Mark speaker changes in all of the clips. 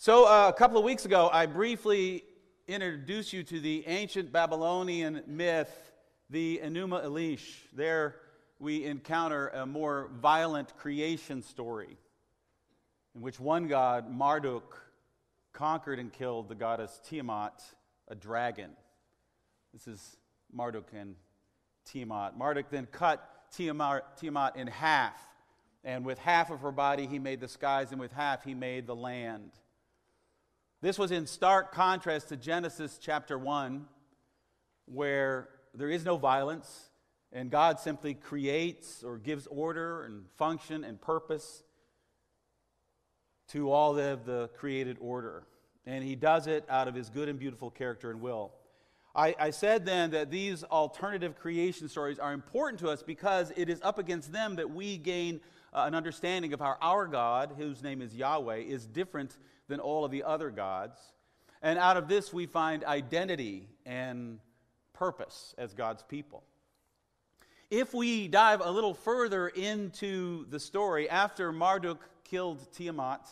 Speaker 1: So, uh, a couple of weeks ago, I briefly introduced you to the ancient Babylonian myth, the Enuma Elish. There, we encounter a more violent creation story in which one god, Marduk, conquered and killed the goddess Tiamat, a dragon. This is Marduk and Tiamat. Marduk then cut Tiamat, Tiamat in half, and with half of her body he made the skies, and with half he made the land. This was in stark contrast to Genesis chapter 1, where there is no violence, and God simply creates or gives order and function and purpose to all of the created order. And He does it out of His good and beautiful character and will. I, I, said then that these alternative creation stories are important to us because it is up against them that we gain uh, an understanding of how our God, whose name is Yahweh, is different than all of the other gods. And out of this, we find identity and purpose as God's people. If we dive a little further into the story, after Marduk killed Tiamat,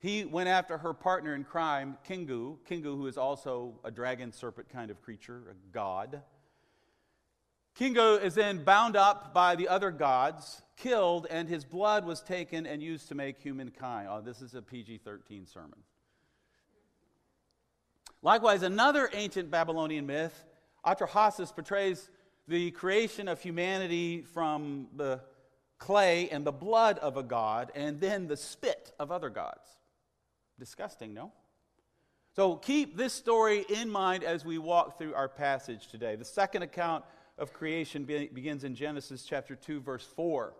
Speaker 1: he went after her partner in crime, Kingu. Kingu, who is also a dragon serpent kind of creature, a god. Kingu is then bound up by the other gods, killed, and his blood was taken and used to make humankind. Oh, this is a PG 13 sermon. Likewise, another ancient Babylonian myth, Atrahasis, portrays the creation of humanity from the clay and the blood of a god, and then the spit of other gods. Disgusting, no? So keep this story in mind as we walk through our passage today. The second account of creation be- begins in Genesis chapter 2, verse 4.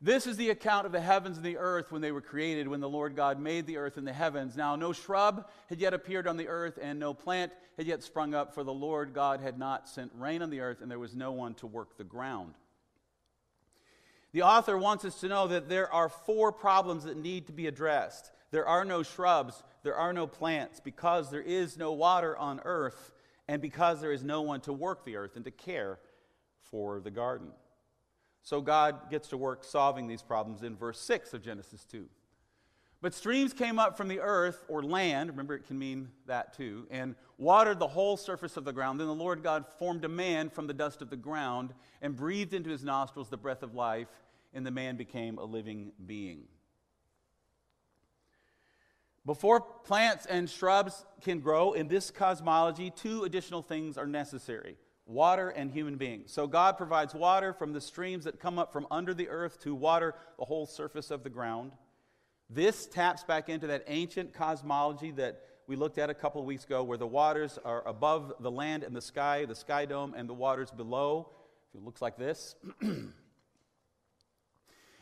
Speaker 1: This is the account of the heavens and the earth when they were created, when the Lord God made the earth and the heavens. Now, no shrub had yet appeared on the earth, and no plant had yet sprung up, for the Lord God had not sent rain on the earth, and there was no one to work the ground. The author wants us to know that there are four problems that need to be addressed. There are no shrubs, there are no plants, because there is no water on earth, and because there is no one to work the earth and to care for the garden. So God gets to work solving these problems in verse 6 of Genesis 2. But streams came up from the earth or land, remember it can mean that too, and watered the whole surface of the ground. Then the Lord God formed a man from the dust of the ground and breathed into his nostrils the breath of life, and the man became a living being. Before plants and shrubs can grow in this cosmology, two additional things are necessary water and human beings. So God provides water from the streams that come up from under the earth to water the whole surface of the ground. This taps back into that ancient cosmology that we looked at a couple of weeks ago, where the waters are above the land and the sky, the sky dome, and the waters below. It looks like this.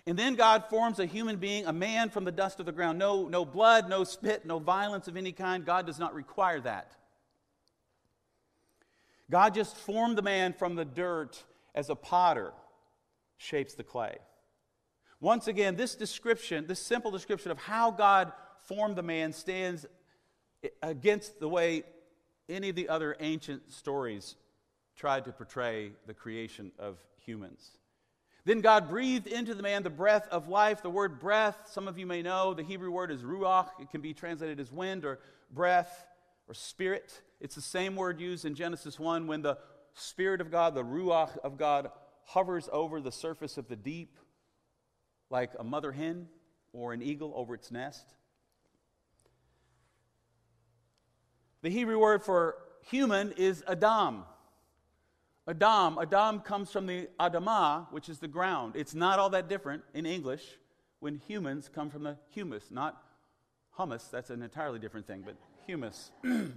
Speaker 1: And then God forms a human being, a man from the dust of the ground. No, no blood, no spit, no violence of any kind. God does not require that. God just formed the man from the dirt as a potter shapes the clay. Once again, this description, this simple description of how God formed the man stands against the way any of the other ancient stories tried to portray the creation of humans. Then God breathed into the man the breath of life. The word breath, some of you may know, the Hebrew word is ruach. It can be translated as wind or breath or spirit. It's the same word used in Genesis 1 when the Spirit of God, the ruach of God, hovers over the surface of the deep like a mother hen or an eagle over its nest. The Hebrew word for human is Adam. Adam, Adam comes from the Adamah, which is the ground. It's not all that different in English when humans come from the humus, not hummus. That's an entirely different thing, but humus.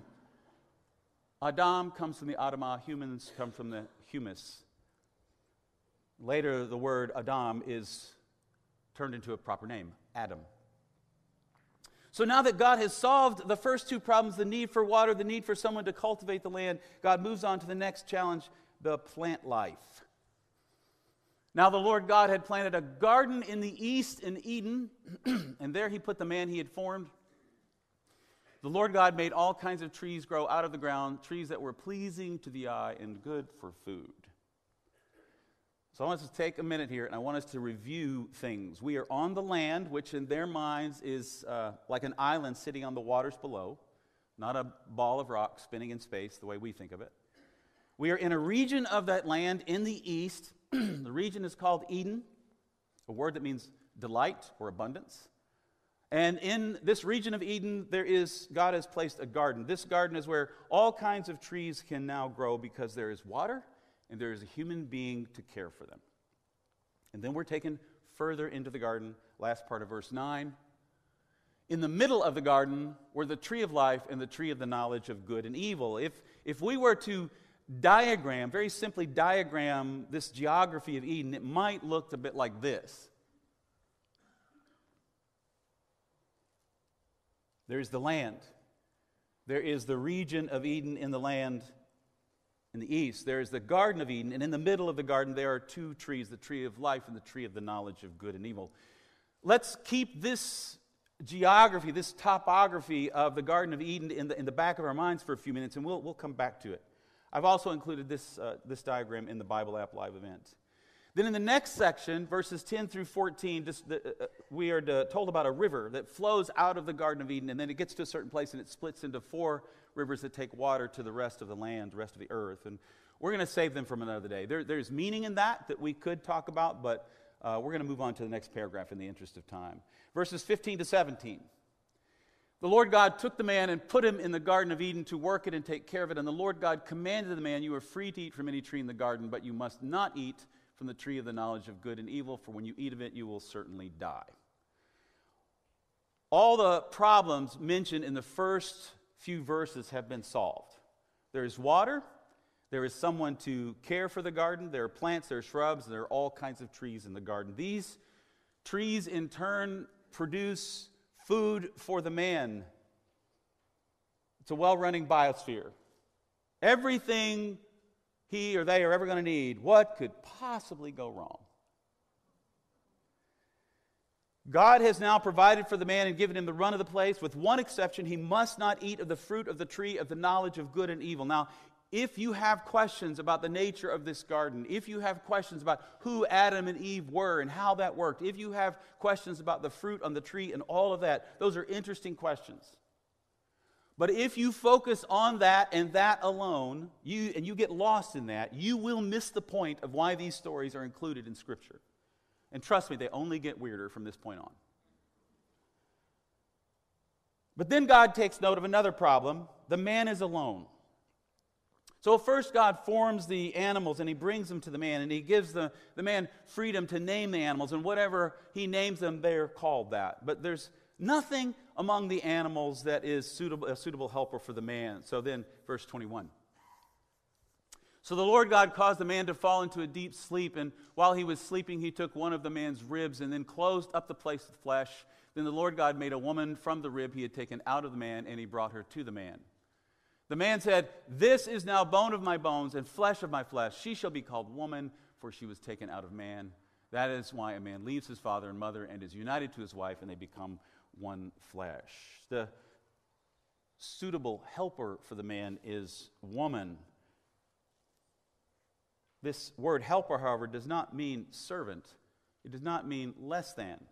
Speaker 1: Adam comes from the Adamah, humans come from the humus. Later, the word Adam is turned into a proper name, Adam. So now that God has solved the first two problems the need for water, the need for someone to cultivate the land God moves on to the next challenge the plant life. Now, the Lord God had planted a garden in the east in Eden, and there he put the man he had formed. The Lord God made all kinds of trees grow out of the ground, trees that were pleasing to the eye and good for food. So I want us to take a minute here and I want us to review things. We are on the land, which in their minds is uh, like an island sitting on the waters below, not a ball of rock spinning in space the way we think of it. We are in a region of that land in the east. the region is called Eden, a word that means delight or abundance. And in this region of Eden, there is, God has placed a garden. This garden is where all kinds of trees can now grow because there is water and there is a human being to care for them. And then we're taken further into the garden, last part of verse 9. In the middle of the garden were the tree of life and the tree of the knowledge of good and evil. If, if we were to diagram, very simply diagram this geography of Eden, it might look a bit like this. There's the land. There is the region of Eden in the land in the east. There is the Garden of Eden, and in the middle of the garden, there are two trees the tree of life and the tree of the knowledge of good and evil. Let's keep this geography, this topography of the Garden of Eden in the, in the back of our minds for a few minutes, and we'll, we'll come back to it. I've also included this, uh, this diagram in the Bible app live event. Then in the next section, verses 10 through 14, just the, uh, uh, we are to, told about a river that flows out of the Garden of Eden, and then it gets to a certain place and it splits into four rivers that take water to the rest of the land, the rest of the earth. And we're going to save them from another day. There, there's meaning in that that we could talk about, but uh, we're going to move on to the next paragraph in the interest of time. Verses 15 to 17. The Lord God took the man and put him in the Garden of Eden to work it and take care of it. And the Lord God commanded the man, You are free to eat from any tree in the garden, but you must not eat from the tree of the knowledge of good and evil, for when you eat of it, you will certainly die. All the problems mentioned in the first few verses have been solved. There is water, there is someone to care for the garden, there are plants, there are shrubs, there are all kinds of trees in the garden. These trees, in turn, produce food for the man. It's a well running biosphere. Everything he or they are ever going to need, what could possibly go wrong? God has now provided for the man and given him the run of the place. With one exception, he must not eat of the fruit of the tree of the knowledge of good and evil. Now, if you have questions about the nature of this garden, if you have questions about who Adam and Eve were and how that worked, if you have questions about the fruit on the tree and all of that, those are interesting questions. But if you focus on that and that alone, you, and you get lost in that, you will miss the point of why these stories are included in Scripture. And trust me, they only get weirder from this point on. But then God takes note of another problem the man is alone. So, first, God forms the animals and he brings them to the man, and he gives the, the man freedom to name the animals, and whatever he names them, they're called that. But there's nothing among the animals that is suitable, a suitable helper for the man. So then, verse 21. So the Lord God caused the man to fall into a deep sleep, and while he was sleeping, he took one of the man's ribs and then closed up the place with flesh. Then the Lord God made a woman from the rib he had taken out of the man, and he brought her to the man. The man said, This is now bone of my bones and flesh of my flesh. She shall be called woman, for she was taken out of man. That is why a man leaves his father and mother and is united to his wife, and they become one flesh. The suitable helper for the man is woman. This word helper, however, does not mean servant, it does not mean less than.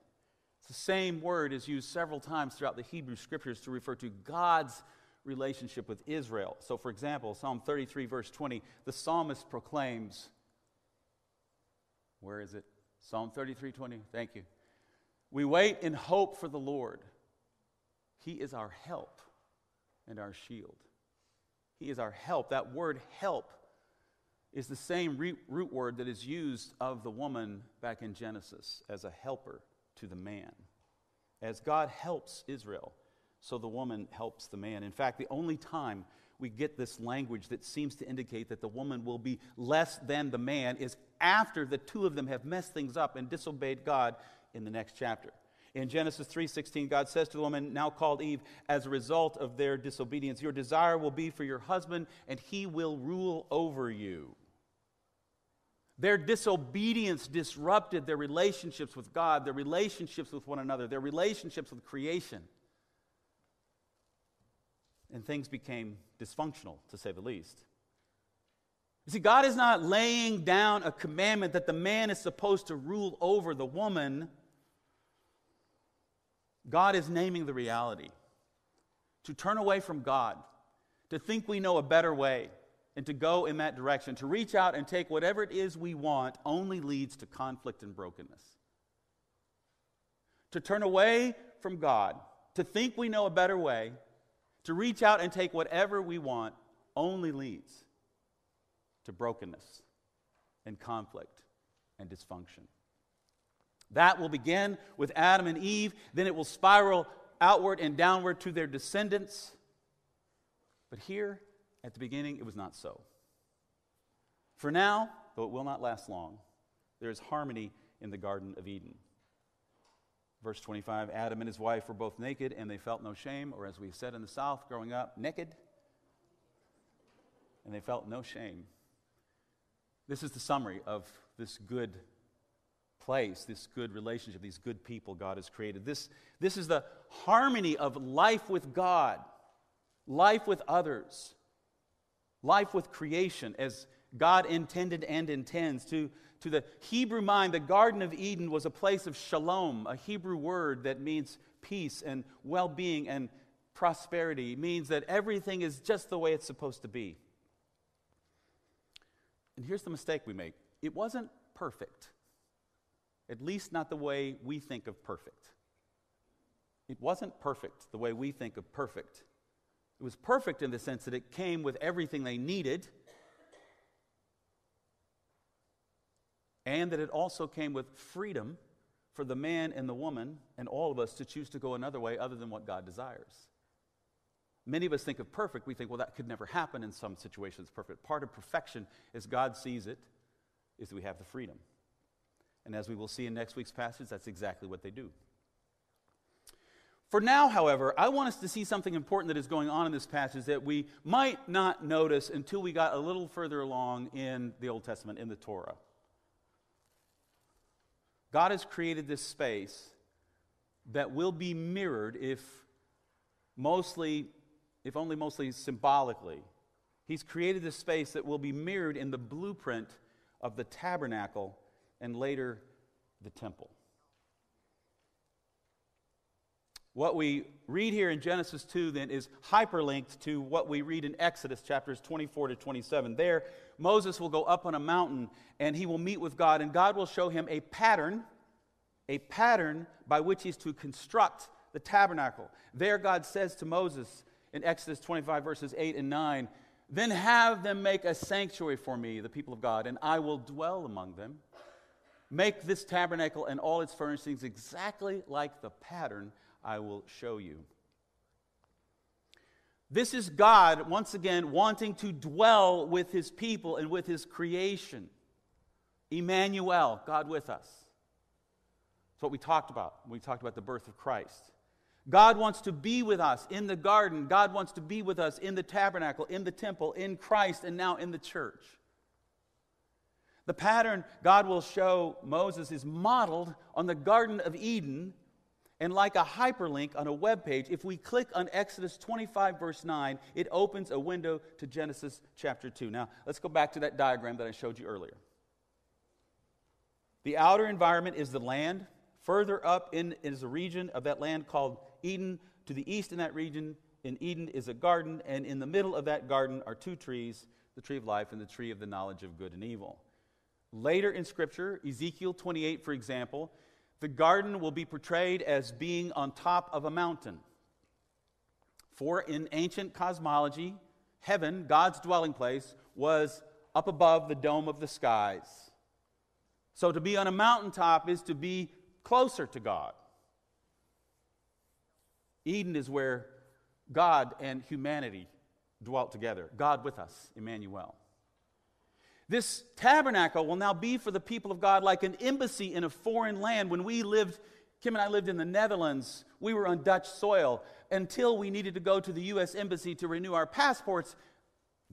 Speaker 1: It's the same word is used several times throughout the Hebrew scriptures to refer to God's relationship with Israel. So, for example, Psalm 33, verse 20, the psalmist proclaims, where is it? Psalm 33, 20. Thank you. We wait in hope for the Lord. He is our help and our shield. He is our help. That word help is the same root word that is used of the woman back in Genesis as a helper to the man. As God helps Israel, so the woman helps the man. In fact, the only time we get this language that seems to indicate that the woman will be less than the man is after the two of them have messed things up and disobeyed God in the next chapter. In Genesis 3:16, God says to the woman now called Eve, as a result of their disobedience, your desire will be for your husband and he will rule over you. Their disobedience disrupted their relationships with God, their relationships with one another, their relationships with creation. And things became dysfunctional, to say the least. You see, God is not laying down a commandment that the man is supposed to rule over the woman. God is naming the reality. To turn away from God, to think we know a better way, and to go in that direction, to reach out and take whatever it is we want, only leads to conflict and brokenness. To turn away from God, to think we know a better way, to reach out and take whatever we want, only leads to brokenness and conflict and dysfunction. That will begin with Adam and Eve, then it will spiral outward and downward to their descendants. But here, at the beginning, it was not so. For now, though it will not last long, there is harmony in the Garden of Eden. Verse 25 Adam and his wife were both naked, and they felt no shame, or as we said in the South growing up, naked. And they felt no shame. This is the summary of this good place, this good relationship, these good people God has created. This, this is the harmony of life with God, life with others, life with creation as God intended and intends. To, to the Hebrew mind, the Garden of Eden was a place of shalom, a Hebrew word that means peace and well being and prosperity. It means that everything is just the way it's supposed to be. And here's the mistake we make it wasn't perfect, at least not the way we think of perfect. It wasn't perfect the way we think of perfect. It was perfect in the sense that it came with everything they needed, and that it also came with freedom for the man and the woman and all of us to choose to go another way other than what God desires. Many of us think of perfect, we think, well, that could never happen in some situations. Perfect. Part of perfection, as God sees it, is that we have the freedom. And as we will see in next week's passage, that's exactly what they do. For now, however, I want us to see something important that is going on in this passage that we might not notice until we got a little further along in the Old Testament, in the Torah. God has created this space that will be mirrored if mostly if only mostly symbolically. He's created this space that will be mirrored in the blueprint of the tabernacle and later the temple. What we read here in Genesis 2 then is hyperlinked to what we read in Exodus chapters 24 to 27. There, Moses will go up on a mountain and he will meet with God, and God will show him a pattern, a pattern by which he's to construct the tabernacle. There, God says to Moses, in Exodus 25, verses 8 and 9. Then have them make a sanctuary for me, the people of God, and I will dwell among them. Make this tabernacle and all its furnishings exactly like the pattern I will show you. This is God, once again, wanting to dwell with his people and with his creation. Emmanuel, God with us. That's what we talked about when we talked about the birth of Christ. God wants to be with us in the garden. God wants to be with us in the tabernacle, in the temple, in Christ, and now in the church. The pattern God will show Moses is modeled on the Garden of Eden. And like a hyperlink on a web page, if we click on Exodus 25, verse 9, it opens a window to Genesis chapter 2. Now, let's go back to that diagram that I showed you earlier. The outer environment is the land. Further up in, is a region of that land called Eden. To the east in that region, in Eden, is a garden, and in the middle of that garden are two trees the tree of life and the tree of the knowledge of good and evil. Later in Scripture, Ezekiel 28, for example, the garden will be portrayed as being on top of a mountain. For in ancient cosmology, heaven, God's dwelling place, was up above the dome of the skies. So to be on a mountaintop is to be closer to God. Eden is where God and humanity dwelt together. God with us, Emmanuel. This tabernacle will now be for the people of God like an embassy in a foreign land. When we lived, Kim and I lived in the Netherlands, we were on Dutch soil until we needed to go to the U.S. Embassy to renew our passports.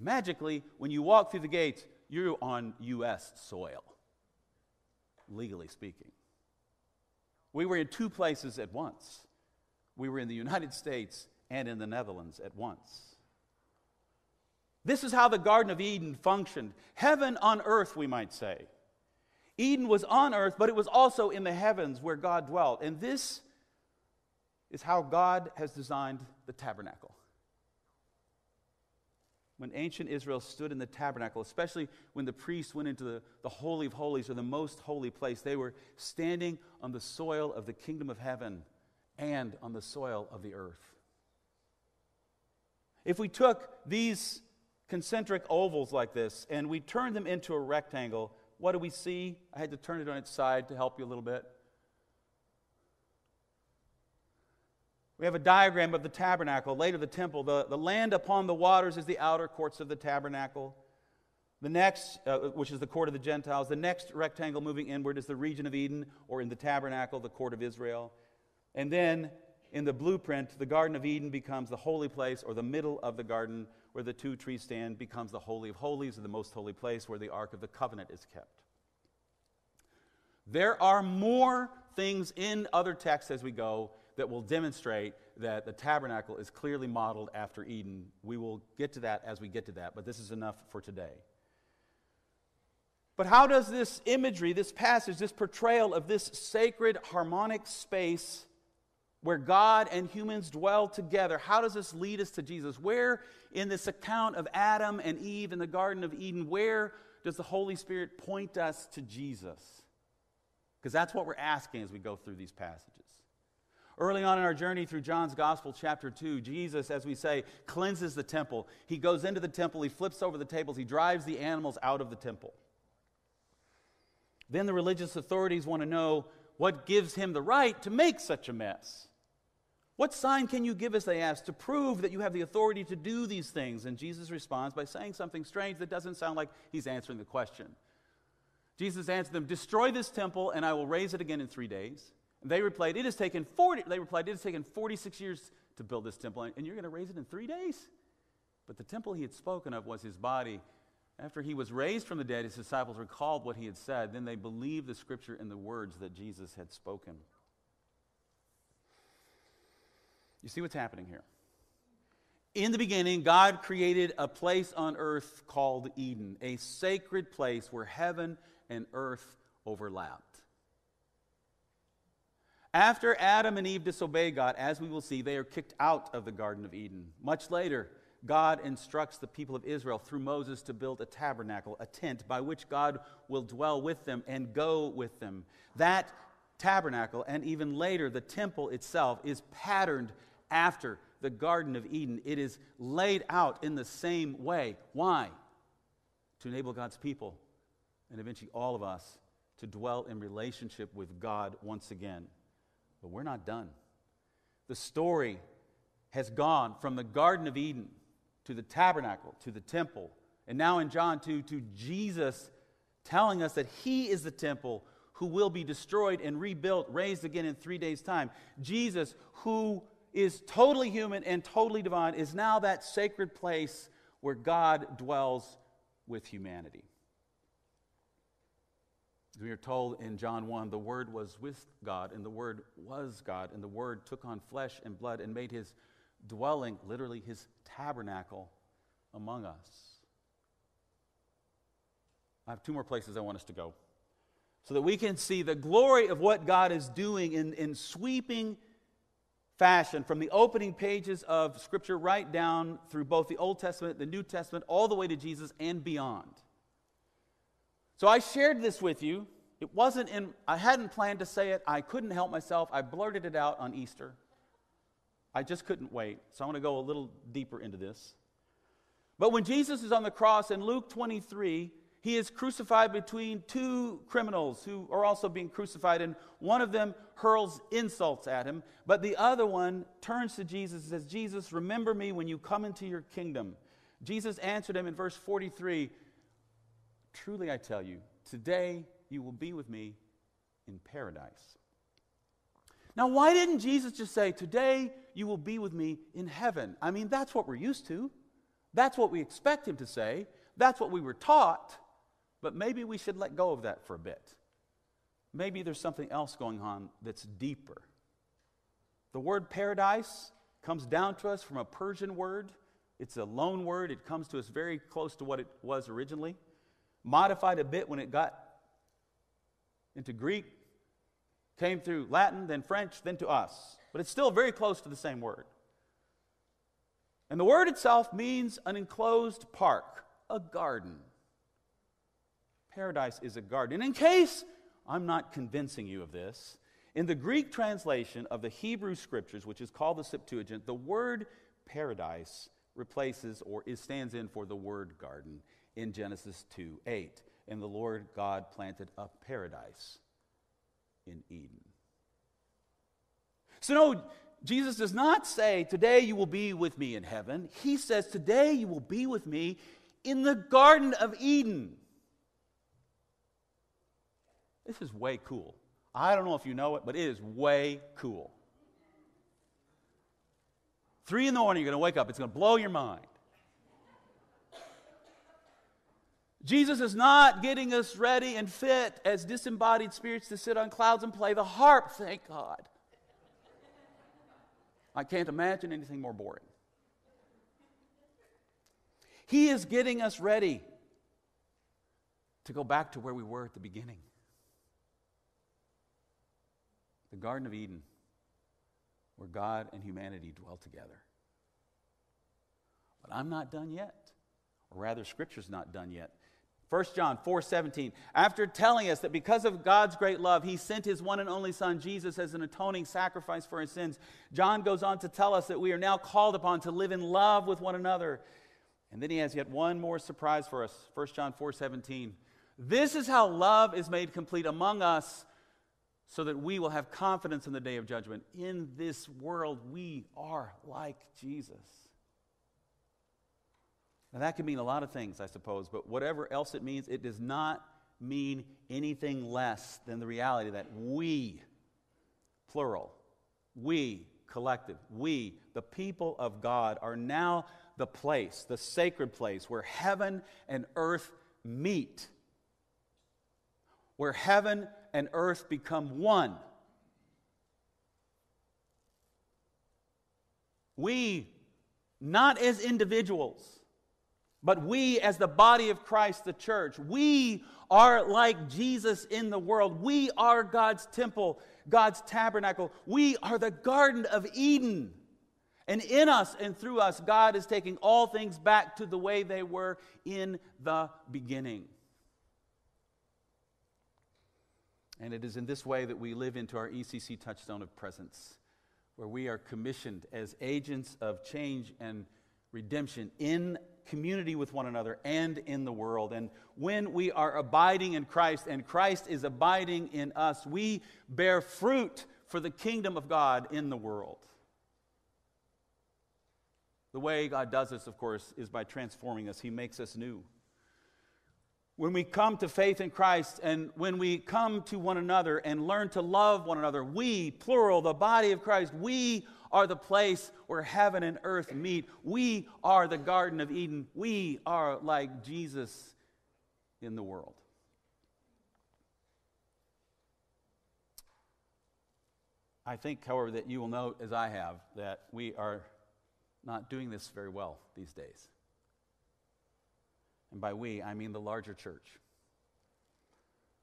Speaker 1: Magically, when you walk through the gates, you're on U.S. soil, legally speaking. We were in two places at once we were in the United States and in the Netherlands at once. This is how the Garden of Eden functioned heaven on earth, we might say. Eden was on earth, but it was also in the heavens where God dwelt. And this is how God has designed the tabernacle. When ancient Israel stood in the tabernacle, especially when the priests went into the, the Holy of Holies or the most holy place, they were standing on the soil of the kingdom of heaven and on the soil of the earth. If we took these concentric ovals like this and we turn them into a rectangle, what do we see? I had to turn it on its side to help you a little bit. We have a diagram of the tabernacle, later the temple. The, the land upon the waters is the outer courts of the tabernacle. The next, uh, which is the court of the Gentiles, the next rectangle moving inward is the region of Eden, or in the tabernacle, the court of Israel. And then in the blueprint, the Garden of Eden becomes the holy place, or the middle of the garden where the two trees stand becomes the Holy of Holies, or the most holy place where the Ark of the Covenant is kept. There are more things in other texts as we go that will demonstrate that the tabernacle is clearly modeled after Eden. We will get to that as we get to that, but this is enough for today. But how does this imagery, this passage, this portrayal of this sacred harmonic space where God and humans dwell together, how does this lead us to Jesus? Where in this account of Adam and Eve in the Garden of Eden, where does the Holy Spirit point us to Jesus? Because that's what we're asking as we go through these passages. Early on in our journey through John's Gospel, chapter 2, Jesus, as we say, cleanses the temple. He goes into the temple, he flips over the tables, he drives the animals out of the temple. Then the religious authorities want to know what gives him the right to make such a mess. What sign can you give us, they ask, to prove that you have the authority to do these things? And Jesus responds by saying something strange that doesn't sound like he's answering the question. Jesus answered them, Destroy this temple, and I will raise it again in three days. They replied, It has taken 40, they replied, It has taken 46 years to build this temple, and you're going to raise it in three days? But the temple he had spoken of was his body. After he was raised from the dead, his disciples recalled what he had said. Then they believed the scripture and the words that Jesus had spoken. You see what's happening here? In the beginning, God created a place on earth called Eden, a sacred place where heaven and earth overlapped. After Adam and Eve disobey God, as we will see, they are kicked out of the Garden of Eden. Much later, God instructs the people of Israel through Moses to build a tabernacle, a tent by which God will dwell with them and go with them. That tabernacle, and even later the temple itself, is patterned after the Garden of Eden. It is laid out in the same way. Why? To enable God's people and eventually all of us to dwell in relationship with God once again. But we're not done. The story has gone from the Garden of Eden to the tabernacle to the temple, and now in John 2 to Jesus telling us that he is the temple who will be destroyed and rebuilt, raised again in three days' time. Jesus, who is totally human and totally divine, is now that sacred place where God dwells with humanity. We are told in John 1 the Word was with God, and the Word was God, and the Word took on flesh and blood and made his dwelling, literally his tabernacle, among us. I have two more places I want us to go so that we can see the glory of what God is doing in, in sweeping fashion from the opening pages of Scripture right down through both the Old Testament, the New Testament, all the way to Jesus and beyond. So I shared this with you. It wasn't in, I hadn't planned to say it. I couldn't help myself. I blurted it out on Easter. I just couldn't wait. So I want to go a little deeper into this. But when Jesus is on the cross in Luke 23, he is crucified between two criminals who are also being crucified, and one of them hurls insults at him, but the other one turns to Jesus and says, Jesus, remember me when you come into your kingdom. Jesus answered him in verse 43 Truly I tell you, today you will be with me in paradise. Now, why didn't Jesus just say, Today you will be with me in heaven? I mean, that's what we're used to. That's what we expect him to say. That's what we were taught. But maybe we should let go of that for a bit. Maybe there's something else going on that's deeper. The word paradise comes down to us from a Persian word It's a loan word. It comes to us very close to what it was originally, modified a bit when it got into Greek, came through Latin, then French, then to us. But it's still very close to the same word. And the word itself means an enclosed park, a garden. Paradise is a garden. And in case I'm not convincing you of this, in the Greek translation of the Hebrew scriptures, which is called the Septuagint, the word paradise replaces or is, stands in for the word garden in Genesis 2 8. And the Lord God planted a paradise in Eden. So, no, Jesus does not say, Today you will be with me in heaven. He says, Today you will be with me in the Garden of Eden. This is way cool. I don't know if you know it, but it is way cool. Three in the morning, you're going to wake up. It's going to blow your mind. Jesus is not getting us ready and fit as disembodied spirits to sit on clouds and play the harp, thank God. I can't imagine anything more boring. He is getting us ready to go back to where we were at the beginning the Garden of Eden, where God and humanity dwell together. But I'm not done yet. Or rather, Scripture's not done yet. 1 John 4 17. After telling us that because of God's great love, he sent his one and only Son, Jesus, as an atoning sacrifice for his sins, John goes on to tell us that we are now called upon to live in love with one another. And then he has yet one more surprise for us 1 John 4 17. This is how love is made complete among us, so that we will have confidence in the day of judgment. In this world, we are like Jesus. Now, that can mean a lot of things, I suppose, but whatever else it means, it does not mean anything less than the reality that we, plural, we, collective, we, the people of God, are now the place, the sacred place where heaven and earth meet, where heaven and earth become one. We, not as individuals, but we, as the body of Christ, the church, we are like Jesus in the world. We are God's temple, God's tabernacle. We are the Garden of Eden. And in us and through us, God is taking all things back to the way they were in the beginning. And it is in this way that we live into our ECC touchstone of presence, where we are commissioned as agents of change and redemption in community with one another and in the world. And when we are abiding in Christ and Christ is abiding in us, we bear fruit for the kingdom of God in the world. The way God does this, of course, is by transforming us, He makes us new. When we come to faith in Christ and when we come to one another and learn to love one another, we, plural, the body of Christ, we are the place where heaven and earth meet. We are the Garden of Eden. We are like Jesus in the world. I think, however, that you will note, as I have, that we are not doing this very well these days. And by we, I mean the larger church.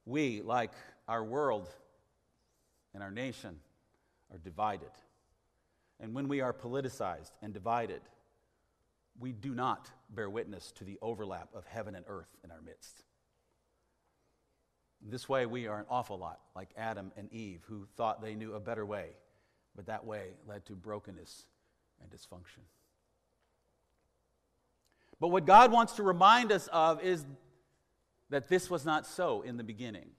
Speaker 1: We, like our world and our nation, are divided. And when we are politicized and divided, we do not bear witness to the overlap of heaven and earth in our midst. This way, we are an awful lot like Adam and Eve, who thought they knew a better way, but that way led to brokenness and dysfunction. But what God wants to remind us of is that this was not so in the beginning.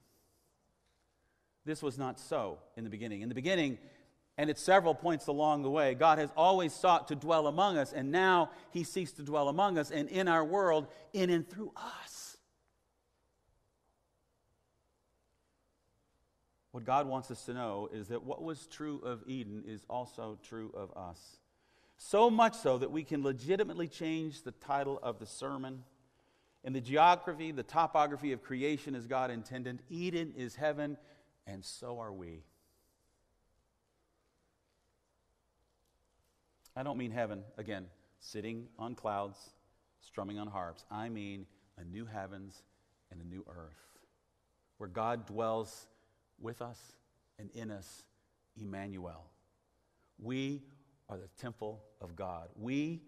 Speaker 1: This was not so in the beginning. In the beginning, and at several points along the way, God has always sought to dwell among us, and now He seeks to dwell among us and in our world, in and through us. What God wants us to know is that what was true of Eden is also true of us. So much so that we can legitimately change the title of the sermon. In the geography, the topography of creation as God intended, Eden is heaven, and so are we. I don't mean heaven, again, sitting on clouds, strumming on harps. I mean a new heavens and a new earth where God dwells with us and in us, Emmanuel. We are the temple of God. We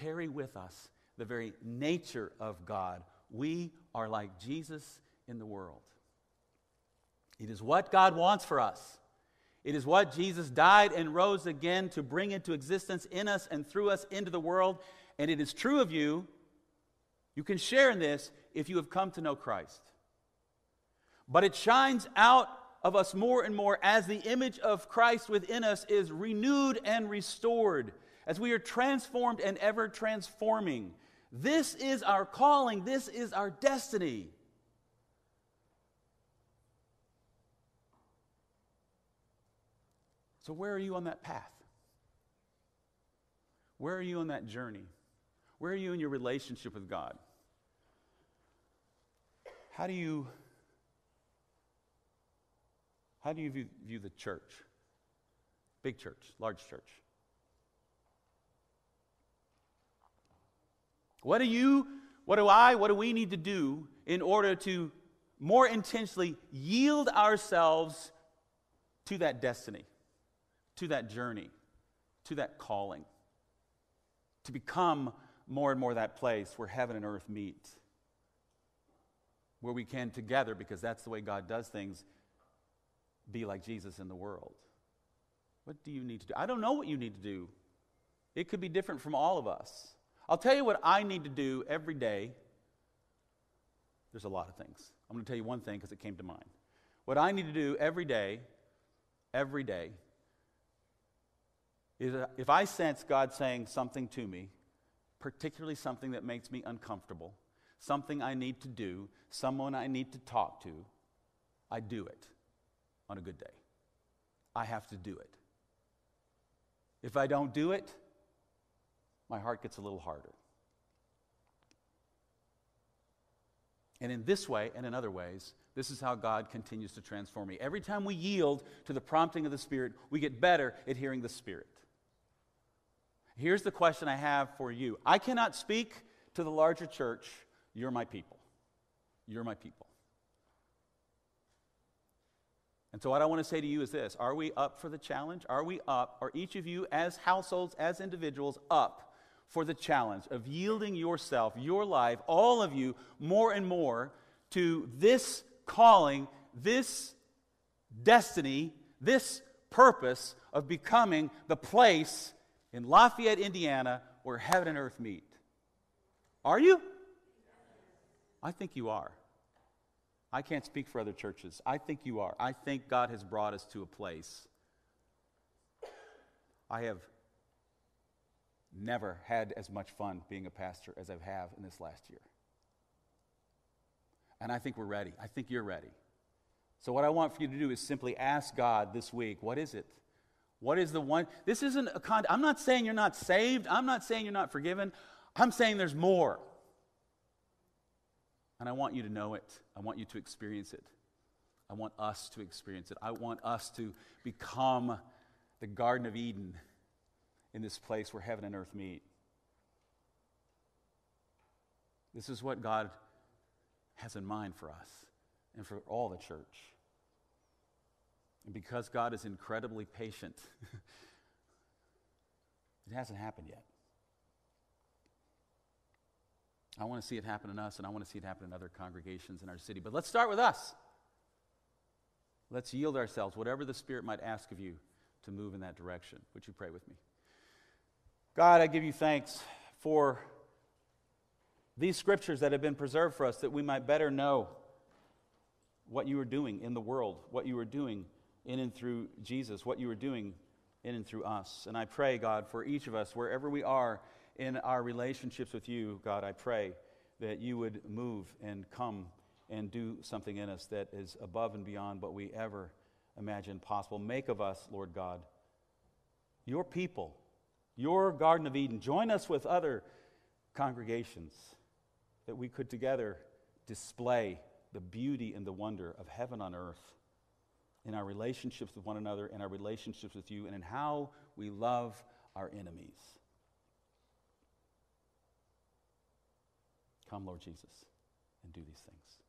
Speaker 1: carry with us the very nature of God. We are like Jesus in the world. It is what God wants for us. It is what Jesus died and rose again to bring into existence in us and through us into the world. And it is true of you. You can share in this if you have come to know Christ. But it shines out of us more and more as the image of Christ within us is renewed and restored, as we are transformed and ever transforming. This is our calling, this is our destiny. So, where are you on that path? Where are you on that journey? Where are you in your relationship with God? How do you how do you view, view the church? Big church, large church. What do you, what do I, what do we need to do in order to more intentionally yield ourselves to that destiny, to that journey, to that calling, to become more and more that place where heaven and earth meet, where we can together, because that's the way God does things, be like Jesus in the world? What do you need to do? I don't know what you need to do. It could be different from all of us. I'll tell you what I need to do every day. There's a lot of things. I'm going to tell you one thing because it came to mind. What I need to do every day, every day, Uh, if I sense God saying something to me, particularly something that makes me uncomfortable, something I need to do, someone I need to talk to, I do it on a good day. I have to do it. If I don't do it, my heart gets a little harder. And in this way and in other ways, this is how God continues to transform me. Every time we yield to the prompting of the Spirit, we get better at hearing the Spirit. Here's the question I have for you I cannot speak to the larger church, you're my people. You're my people. And so, what I want to say to you is this Are we up for the challenge? Are we up? Are each of you, as households, as individuals, up for the challenge of yielding yourself, your life, all of you, more and more to this calling, this destiny, this purpose of becoming the place in Lafayette, Indiana, where heaven and earth meet? Are you? I think you are. I can't speak for other churches. I think you are. I think God has brought us to a place. I have never had as much fun being a pastor as I've in this last year. And I think we're ready. I think you're ready. So, what I want for you to do is simply ask God this week what is it? What is the one? This isn't a con. I'm not saying you're not saved. I'm not saying you're not forgiven. I'm saying there's more. And I want you to know it. I want you to experience it. I want us to experience it. I want us to become the Garden of Eden in this place where heaven and earth meet. This is what God has in mind for us and for all the church. And because God is incredibly patient, it hasn't happened yet. I want to see it happen in us, and I want to see it happen in other congregations in our city. But let's start with us. Let's yield ourselves, whatever the Spirit might ask of you, to move in that direction. Would you pray with me? God, I give you thanks for these scriptures that have been preserved for us that we might better know what you are doing in the world, what you are doing in and through Jesus, what you are doing in and through us. And I pray, God, for each of us, wherever we are in our relationships with you, God, I pray that you would move and come and do something in us that is above and beyond what we ever imagined possible. Make of us, Lord God, your people, your Garden of Eden. Join us with other congregations that we could together display the beauty and the wonder of heaven on earth in our relationships with one another, in our relationships with you, and in how we love our enemies. Come, Lord Jesus, and do these things.